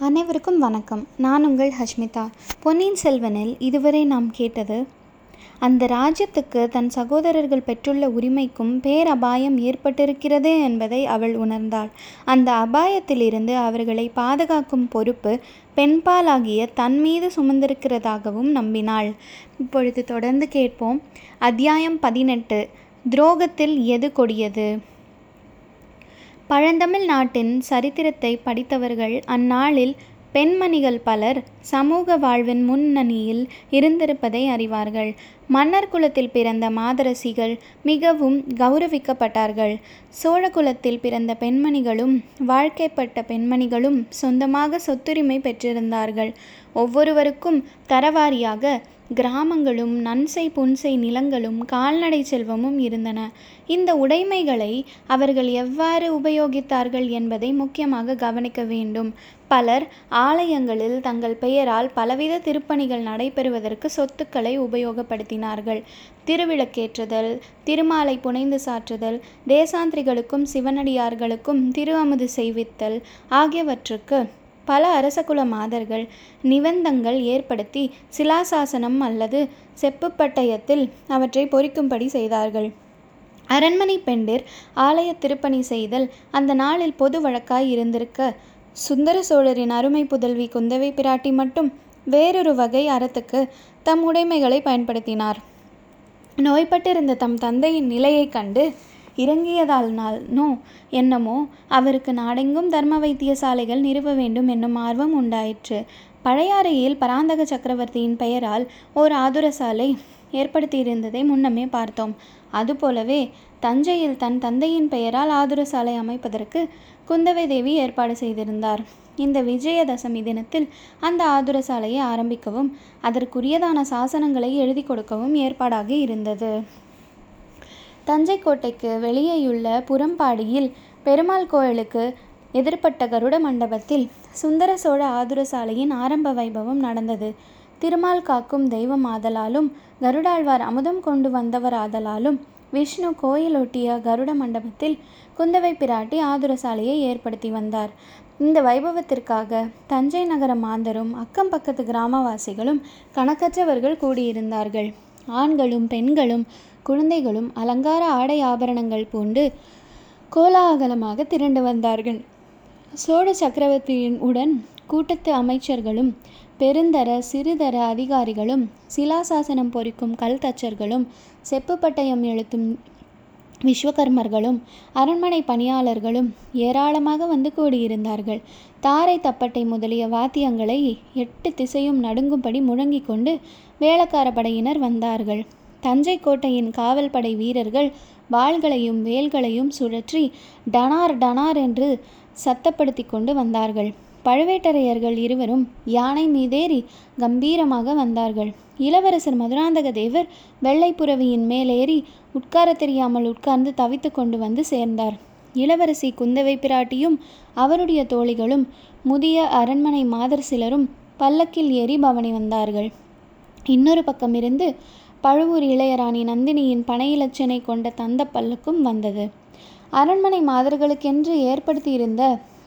அனைவருக்கும் வணக்கம். நான் உங்கள் ஹஷ்மிதா. பொன்னியின் செல்வனில் இதுவரை நாம் கேட்டது அந்த ராஜ்யத்துக்கு தன் சகோதரர்கள் பெற்றுள்ள உரிமைக்கும் பேரபாயம் ஏற்பட்டிருக்கிறது என்பதை அவள் உணர்ந்தாள். அந்த அபாயத்திலிருந்து அவர்களை பாதுகாக்கும் பொறுப்பு பெண்பாலாகிய தன் மீது சுமந்திருக்கிறதாகவும் நம்பினாள். இப்பொழுது தொடர்ந்து கேட்போம். அத்தியாயம் பதினெட்டு. துரோகத்தில் எது கொடியது? பழந்தமிழ் நாட்டின் சரித்திரத்தை படித்தவர்கள் அந்நாளில் பெண்மணிகள் பலர் சமூக வாழ்வின் முன்னணியில் இருந்திருப்பதை அறிவார்கள். மன்னர் குலத்தில் பிறந்த மாதரசிகள் மிகவும் கௌரவிக்கப்பட்டார்கள். சோழ குலத்தில் பிறந்த பெண்மணிகளும் வாழ்க்கைப்பட்ட பெண்மணிகளும் சொந்தமாக சொத்துரிமை பெற்றிருந்தார்கள். ஒவ்வொருவருக்கும் தரவாரியாக கிராமங்களும் நன்சை புன்சை நிலங்களும் கால்நடை செல்வமும் இருந்தன. இந்த உடைமைகளை அவர்கள் எவ்வாறு உபயோகித்தார்கள் என்பதை முக்கியமாக கவனிக்க வேண்டும். பலர் ஆலயங்களில் தங்கள் பெயரால் பலவித திருப்பணிகள் நடைபெறுவதற்கு சொத்துக்களை உபயோகப்படுத்தினார்கள். திருவிளக்கேற்றுதல் திருமாலை புனைந்து சாற்றுதல் தேசாந்திரிகளுக்கும் சிவனடியார்களுக்கும் திரு அமுது செய்வித்தல் ஆகியவற்றுக்கு பல அரசகுல மாதர்கள் நிபந்தங்கள் ஏற்படுத்தி சிலாசாசனம் அல்லது செப்புப்பட்டயத்தில் அவற்றை பொறிக்கும்படி செய்தார்கள். அரண்மனை பெண்டிர் ஆலய திருப்பணி செய்தல் அந்த நாளில் பொது வழக்காய் இருந்திருக்க சுந்தர சோழரின் அருமை புதல்வி குந்தவை பிராட்டி மட்டும் வேறொரு வகை அறத்துக்கு தம் உடைமைகளை பயன்படுத்தினார். நோய்பட்டிருந்த தம் தந்தையின் நிலையைக் கண்டு இறங்கியதால்னோ என்னமோ அவருக்கு நாடெங்கும் தர்ம வைத்தியசாலைகள் நிறுவ வேண்டும் என்னும் ஆர்வம் உண்டாயிற்று. பழையாறையில் பராந்தக சக்கரவர்த்தியின் பெயரால் ஓர் ஆதுரசாலை ஏற்படுத்தியிருந்ததை முன்னமே பார்த்தோம். அதுபோலவே தஞ்சையில் தன் தந்தையின் பெயரால் ஆதுரசாலை அமைப்பதற்கு குந்தவை தேவி ஏற்பாடு செய்திருந்தார். இந்த விஜயதசமி தினத்தில் அந்த ஆதுரசாலையை ஆரம்பிக்கவும் அதற்குரியதான சாசனங்களை எழுதி கொடுக்கவும் ஏற்பாடாக இருந்தது. தஞ்சை கோட்டைக்கு வெளியேயுள்ள புறம்பாடியில் பெருமாள் கோயிலுக்கு எதிர்ப்பட்ட கருட மண்டபத்தில் சுந்தர சோழ ஆதுரசாலையின் ஆரம்ப வைபவம் நடந்தது. திருமால் காக்கும் தெய்வம் ஆதலாலும் கருடாழ்வார் அமுதம் கொண்டு வந்தவர் ஆதலாலும் விஷ்ணு கோயிலொட்டிய கருட மண்டபத்தில் குந்தவை பிராட்டி ஆதுரசாலையை ஏற்படுத்தி வந்தார். இந்த வைபவத்திற்காக தஞ்சை நகர மாந்தரும் அக்கம் பக்கத்து கிராமவாசிகளும் கணக்கற்றவர்கள் கூடியிருந்தார்கள். ஆண்களும் பெண்களும் குழந்தைகளும் அலங்கார ஆடை ஆபரணங்கள் பூண்டு கோலாகலமாக திரண்டு வந்தார்கள். சோழ சக்கரவர்த்தியின் உடன் கூட்டத்து அமைச்சர்களும் பெருந்தர சிறுதர அதிகாரிகளும் சிலாசாசனம் பொறிக்கும் கல் தச்சர்களும் செப்புப்பட்டயம் எழுத்தும் விஸ்வகர்மர்களும் அரண்மனை பணியாளர்களும் ஏராளமாக வந்து கூடியிருந்தார்கள். தாரை தப்பட்டை முதலிய வாத்தியங்களை எட்டு திசையும் நடுங்கும்படி முழங்கிக் கொண்டு வேளக்கார படையினர் வந்தார்கள். தஞ்சை கோட்டையின் காவல் படை வீரர்கள் வாள்களையும் வேல்களையும் சுழற்றி டனார் டனார் என்று சத்தப்படுத்தி கொண்டு வந்தார்கள். பழுவேட்டரையர்கள் இருவரும் யானை மீதேறி கம்பீரமாக வந்தார்கள். இளவரசர் மதுராந்தக தேவர் வெள்ளைப்புறவியின் மேலேறி உட்கார தெரியாமல் உட்கார்ந்து தவித்து கொண்டு வந்து சேர்ந்தார். இளவரசி குந்தவை பிராட்டியும் அவருடைய தோழிகளும் முதிய அரண்மனை மாதர் சிலரும் பல்லக்கில் ஏறி பவனி வந்தார்கள். இன்னொரு பக்கமிருந்து பழுவூர் இளையராணி நந்தினியின் பனை இலச்சினை கொண்ட தந்த பல்லுக்கும் வந்தது. அரண்மனை மாதர்களுக்கென்று ஏற்படுத்தியிருந்த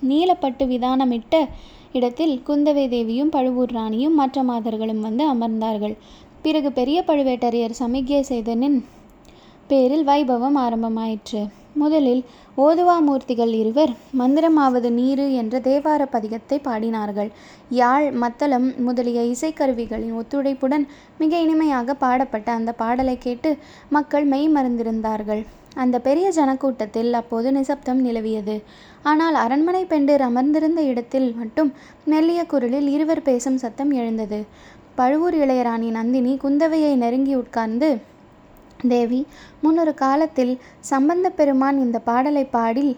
நீலப்பட்டு விதானமிட்ட இடத்தில் குந்தவை தேவியும் பழுவூர் ராணியும் மற்ற மாதர்களும் வந்து அமர்ந்தார்கள். பிறகு பெரிய பழுவேட்டரையர் சமிக்ஞை செய்தனின் பேரில் வைபவம் ஆரம்பமாயிற்று. முதலில் ஓதுவாமூர்த்திகள் இருவர் மந்திரமாவது நீரு என்ற தேவார பதிகத்தை பாடினார்கள். யாழ் மத்தளம் முதலிய இசைக்கருவிகளின் ஒத்துழைப்புடன் மிக இனிமையாக பாடப்பட்ட அந்த பாடலை கேட்டு மக்கள் மெய் மறந்திருந்தார்கள். அந்த பெரிய ஜனக்கூட்டத்தில் அப்போது நிசப்தம் நிலவியது. ஆனால் அரண்மனை பெண்டர் அமர்ந்திருந்த இடத்தில் மட்டும் மெல்லிய குரலில் இருவர் பேசும் சத்தம் எழுந்தது. பழுவூர் இளையராணி நந்தினி குந்தவையை நெருங்கி உட்கார்ந்து தேவி முன்னொரு காலத்தில் சம்பந்த பெருமான் இந்த பாடலை பாடி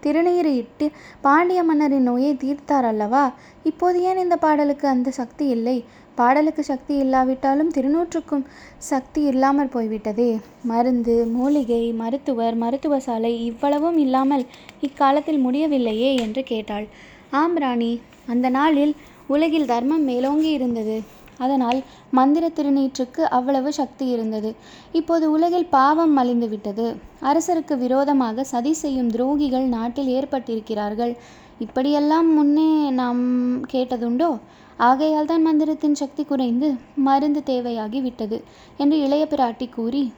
திருநீறு இட்டு பாண்டிய மன்னரின் நோயை தீர்த்தார் அல்லவா? இப்போது ஏன் இந்த பாடலுக்கு அந்த சக்தி இல்லை? பாடலுக்கு சக்தி இல்லாவிட்டாலும் திருநூற்றுக்கும் சக்தி இல்லாமல் போய்விட்டதே. மருந்து மூலிகை மருத்துவர் மருத்துவ சாலை இவ்வளவும் இல்லாமல் இக்காலத்தில் முடியவில்லையே என்று கேட்டாள். ஆம் ராணி அந்த நாளில் உலகில் தர்மம் மேலோங்கி இருந்தது அதனால் மந்திர திருநீற்றுக்கு அவ்வளவு சக்தி இருந்தது. இப்போது உலகில் பாவம் மலிந்து விட்டது. அரசருக்கு விரோதமாக சதி செய்யும் துரோகிகள் நாட்டில் ஏற்பட்டிருக்கிறார்கள். இப்படியெல்லாம் முன்னே நாம் கேட்டதுண்டோ? ஆகையால் தான் மந்திரத்தின் சக்தி குறைந்து மருந்து தேவையாகி விட்டது என்று இளைய பிராட்டி கூறி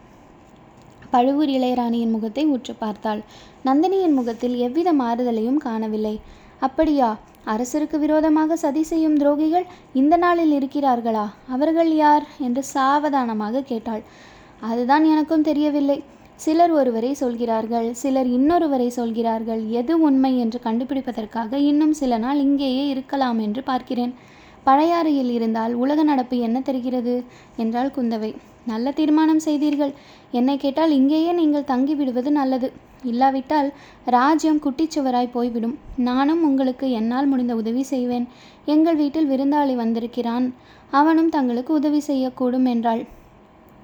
பழுவூர் இளையராணியின் முகத்தை உற்று பார்த்தாள். நந்தினியின் முகத்தில் எவ்வித மாறுதலையும் காணவில்லை. அப்படியா? அரசருக்கு விரோதமாக சதி செய்யும் துரோகிகள் இந்த நாளில் இருக்கிறார்களா? அவர்கள் யார்? என்று சாவதானமாக கேட்டாள். அதுதான் எனக்கும் தெரியவில்லை. சிலர் ஒருவரை சொல்கிறார்கள் சிலர் இன்னொருவரை சொல்கிறார்கள். எது உண்மை என்று கண்டுபிடிப்பதற்காக இன்னும் சில நாள் இங்கேயே இருக்கலாம் என்று பார்க்கிறேன். பழையாறையில் இருந்தால் உலக நடப்பு என்ன தெரிகிறது? என்றாள் குந்தவை. நல்ல தீர்மானம் செய்தீர்கள். என்னை கேட்டால் இங்கேயே நீங்கள் தங்கிவிடுவது நல்லது. இல்லாவிட்டால் ராஜ்யம் குட்டிச்சுவராய் போய்விடும். நானும் உங்களுக்கு என்னால் முடிந்த உதவி செய்வேன். எங்கள் வீட்டில் விருந்தாளி வந்திருக்கிறான். அவனும் தங்களுக்கு உதவி செய்யக்கூடும் என்றாள்.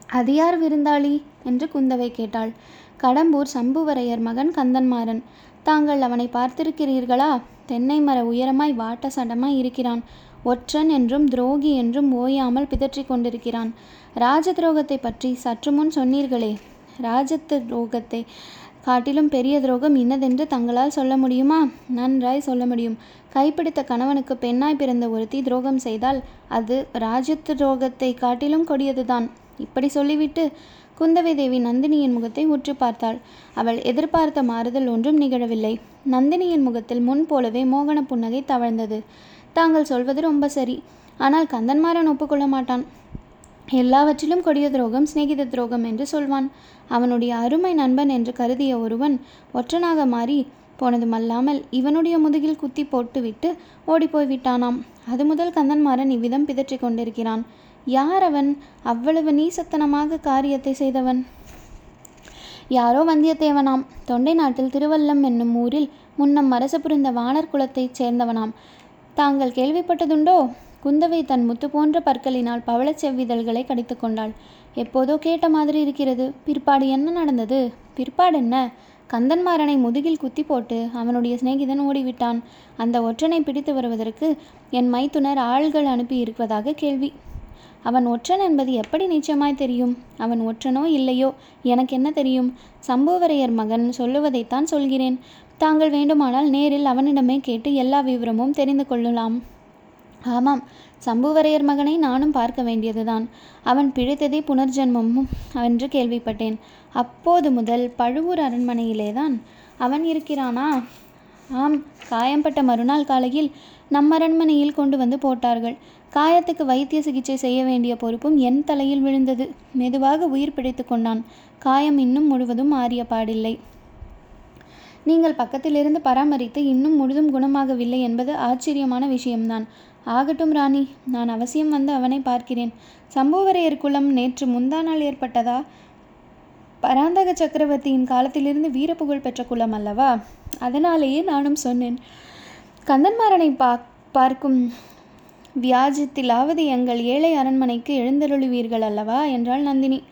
அது யார் விருந்தாளி என்று குந்தவை கேட்டாள். கடம்பூர் சம்புவரையர் மகன் கந்தன்மாறன். தாங்கள் அவனை பார்த்திருக்கிறீர்களா? தென்னை மர உயரமாய் வாட்ட சடமாய் இருக்கிறான். ஒற்றன் என்றும் துரோகி என்றும் ஓயாமல் பிதற்றிக் கொண்டிருக்கிறான். ராஜ துரோகத்தை பற்றி சற்று முன் சொன்னீர்களே. ராஜ துரோகத்தை காட்டிலும் பெரிய துரோகம் இன்னதென்று தங்களால் சொல்ல முடியுமா? நன்றாய் சொல்ல முடியும். கைப்பிடித்த கணவனுக்கு பெண்ணாய் பிறந்த ஒருத்தி துரோகம் செய்தால் அது ராஜத்து துரோகத்தை காட்டிலும் கொடியதுதான். இப்படி சொல்லிவிட்டு குந்தவை தேவி நந்தினியின் முகத்தை உற்று பார்த்தாள். அவள் எதிர்பார்த்த மாறுதல் ஒன்றும் நிகழவில்லை. நந்தினியின் முகத்தில் முன் போலவே மோகன புன்னகை தவழ்ந்தது. தாங்கள் சொல்வது ரொம்ப சரி. ஆனால் கந்தன்மாறன் ஒப்புக்கொள்ள மாட்டான். எல்லாவற்றிலும் கொடிய துரோகம் சிநேகித துரோகம் என்று சொல்வான். அவனுடைய அருமை நண்பன் என்று கருதிய ஒருவன் ஒற்றனாக மாறி போனதுமல்லாமல் இவனுடைய முதுகில் குத்தி போட்டுவிட்டு ஓடிப்போய் விட்டானாம். அது முதல் கந்தன்மாறன் இவ்விதம் பிதற்றிக் கொண்டிருக்கிறான். யார் அவன்? அவ்வளவு நீசத்தனமாக காரியத்தை செய்தவன். யாரோ வந்தியத்தேவனாம். தொண்டை நாட்டில் திருவல்லம் என்னும் ஊரில் முன்னம் அரச புரிந்த வானர் குலத்தைச் சேர்ந்தவனாம். தாங்கள் கேள்விப்பட்டதுண்டோ? குந்தவை தன் முத்து போன்ற பற்களினால் பவளச் செவ்விதழ்களை கடித்து கொண்டாள். எப்போதோ கேட்ட மாதிரி இருக்கிறது. பிற்பாடு என்ன நடந்தது? பிற்பாடு என்ன? கந்தன்மாறனை முதுகில் குத்தி போட்டு அவனுடைய சிநேகிதன் ஓடிவிட்டான். அந்த ஒற்றனை பிடித்து வருவதற்கு என் மைத்துனர் ஆள்கள் அனுப்பி இருப்பதாக கேள்வி. அவன் ஒற்றன் என்பது எப்படி நிச்சயமாய் தெரியும்? அவன் ஒற்றனோ இல்லையோ? எனக்கு என்ன தெரியும்? சம்புவரையர் மகன் சொல்லுவதைத்தான் சொல்கிறேன். தாங்கள் வேண்டுமானால் நேரில் அவனிடமே கேட்டு எல்லா விவரமும் தெரிந்து கொள்ளலாம். ஆமாம் சம்புவரையர் மகனை நானும் பார்க்க வேண்டியதுதான். அவன் பிழைத்ததே புனர்ஜென்மமும் என்று கேள்விப்பட்டேன். அப்போது முதல் பழுவூர் அரண்மனையிலேதான் அவன் இருக்கிறானா? ஆம் காயம்பட்ட மறுநாள் காலையில் நம் அரண்மனையில் கொண்டு வந்து போட்டார்கள். காயத்துக்கு வைத்திய சிகிச்சை செய்ய வேண்டிய பொறுப்பும் என் தலையில் விழுந்தது. மெதுவாக உயிர் பிழைத்து கொண்டான். காயம் இன்னும் முழுவதும் ஆறிய பாடில்லை. நீங்கள் பக்கத்திலிருந்து பராமரித்து இன்னும் முழுதும் குணமாகவில்லை என்பது ஆச்சரியமான விஷயம்தான். ஆகட்டும் ராணி. நான் அவசியம் வந்து அவனை பார்க்கிறேன். சம்புவரையர் குலம் நேற்று முந்தா நாள் ஏற்பட்டதா? பராந்தக சக்கரவர்த்தியின் காலத்திலிருந்து வீரப்புகழ் பெற்ற குலம் அல்லவா? அதனாலேயே நானும் சொன்னேன். கந்தன்மாறனை பா பார்க்கும் வியாஜத்திலாவது எங்கள் ஏழை அரண்மனைக்கு எழுந்தருளுவீர்கள் அல்லவா என்றாள் நந்தினி.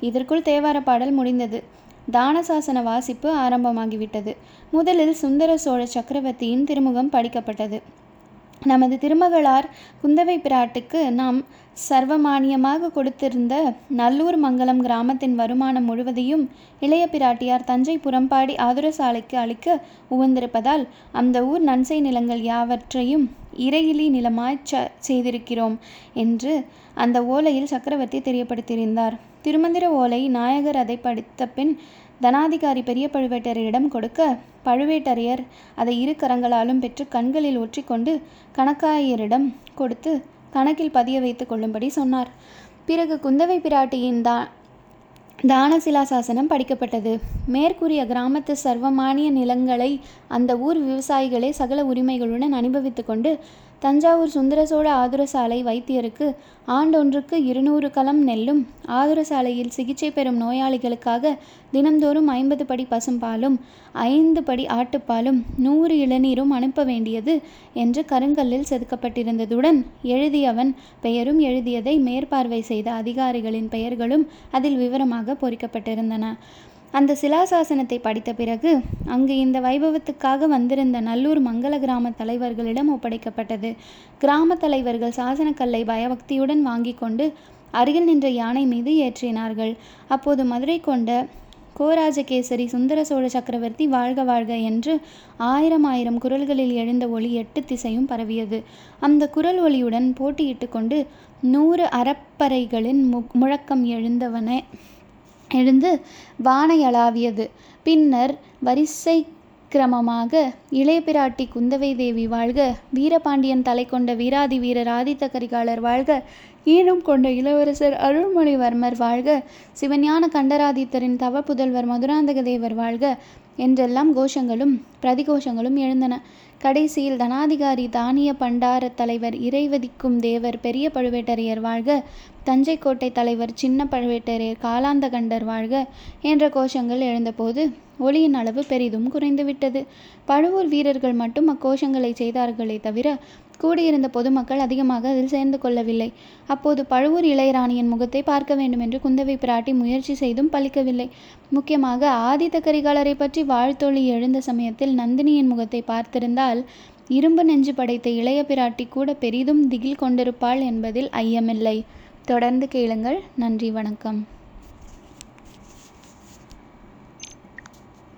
இதற்குள் தேவார பாடல் முடிந்தது. தானசாசன வாசிப்பு ஆரம்பமாகிவிட்டது. முதலில் சுந்தர சோழ சக்கரவர்த்தியின் திருமுகம் படிக்கப்பட்டது. நமது திருமகளார் குந்தவை பிராட்டுக்கு நாம் சர்வமானியமாக கொடுத்திருந்த நல்லூர் மங்கலம் கிராமத்தின் வருமானம் முழுவதையும் இளைய பிராட்டியார் தஞ்சை புறம்பாடி ஆதுரசாலைக்கு அளிக்க உவந்திருப்பதால் அந்த ஊர் நன்சை நிலங்கள் யாவற்றையும் இறையிலி நிலமாய் ச செய்திருக்கிறோம் என்று அந்த ஓலையில் சக்கரவர்த்தி தெரியப்படுத்தியிருந்தார். திருமந்திர ஓலை நாயகர் அதை படித்த பின் தனாதிகாரி பெரிய பழுவேட்டரையரிடம் கொடுக்க பழுவேட்டரையர் அதை இரு கரங்களாலும் பெற்று கண்களில் ஒற்றிக்கொண்டு கணக்காயரிடம் கொடுத்து கணக்கில் பதிய வைத்து கொள்ளும்படி சொன்னார். பிறகு குந்தவை பிராட்டியின் தா தானசிலாசாசனம் படிக்கப்பட்டது. மேற்கூறிய கிராமத்து சர்வமானிய நிலங்களை அந்த ஊர் விவசாயிகளே சகல உரிமைகளுடன் அனுபவித்து கொண்டு தஞ்சாவூர் சுந்தர சோழ ஆதுரசாலை வைத்தியருக்கு ஆண்டொன்றுக்கு இருநூறு கலம் நெல்லும். ஆதுரசாலையில் சிகிச்சை பெறும் நோயாளிகளுக்காக தினந்தோறும் ஐம்பது படி பசும்பாலும் ஐந்து படி ஆட்டுப்பாலும் நூறு இளநீரும் அனுப்ப வேண்டியது என்று கருங்கல்லில் செதுக்கப்பட்டிருந்ததுடன் எழுதியவன் பெயரும் எழுதியதை மேற்பார்வை செய்த அதிகாரிகளின் பெயர்களும் அதில் விவரமாக பொறிக்கப்பட்டிருந்தன. அந்த சிலாசாசனத்தை படித்த பிறகு அங்கு இந்த வைபவத்துக்காக வந்திருந்த நல்லூர் மங்கள கிராம தலைவர்களிடம் ஒப்படைக்கப்பட்டது. கிராம தலைவர்கள் சாசனக்கல்லை பயபக்தியுடன் வாங்கி கொண்டு அருகில் நின்ற யானை மீது ஏற்றினார்கள். அப்போது மதுரை கொண்ட கோராஜகேசரி சுந்தர சோழ சக்கரவர்த்தி வாழ்க வாழ்க என்று ஆயிரம் ஆயிரம் குரல்களில் எழுந்த ஒளி எட்டு திசையும் பரவியது. அந்த குரல் ஒளியுடன் போட்டியிட்டு கொண்டு நூறு அறப்பறைகளின் மு முழக்கம் எழுந்தவன. எழுந்து வானையளாவியது பின்னர் வரிசை கிரமமாக இளைய பிராட்டி குந்தவை தேவி வாழ்க வீரபாண்டியன் தலை கொண்ட வீராதி வீரர் ஆதித்த கரிகாலர் வாழ்க ஈழம் கொண்ட இளவரசர் அருள்மொழிவர்மர் வாழ்க சிவஞான கண்டராதித்தரின் தவ புதல்வர் மதுராந்தக தேவர் வாழ்க என்றெல்லாம் கோஷங்களும் பிரதிகோஷங்களும் எழுந்தன. கடைசியில் தனாதிகாரி தானிய பண்டார தலைவர் இறைவதிக்கும் தேவர் பெரிய பழுவேட்டரையர் வாழ்க தஞ்சை கோட்டை தலைவர் சின்ன பழுவேட்டரையர் காலாந்த கண்டர் வாழ்க என்ற கோஷங்கள் எழுந்தபோது ஒளியின் அளவு பெரிதும் குறைந்துவிட்டது. பழுவூர் வீரர்கள் மட்டும் அக்கோஷங்களை செய்தார்களே தவிர கூடியிருந்த பொதுமக்கள் அதிகமாக அதில் சேர்ந்து கொள்ளவில்லை. அப்போது பழுவூர் இளையராணியின் முகத்தை பார்க்க வேண்டும் என்று குந்தவை பிராட்டி முயற்சி செய்தும் பலிக்கவில்லை. முக்கியமாக ஆதித்த கரிகாலரை பற்றி வாழ்த்தொழி எழுந்த சமயத்தில் நந்தினியின் முகத்தை பார்த்திருந்தால் இரும்பு நெஞ்சு படைத்த இளைய பிராட்டி கூட பெரிதும் திகில் கொண்டிருப்பாள் என்பதில் ஐயமில்லை. தொடர்ந்து கேளுங்கள். நன்றி வணக்கம்.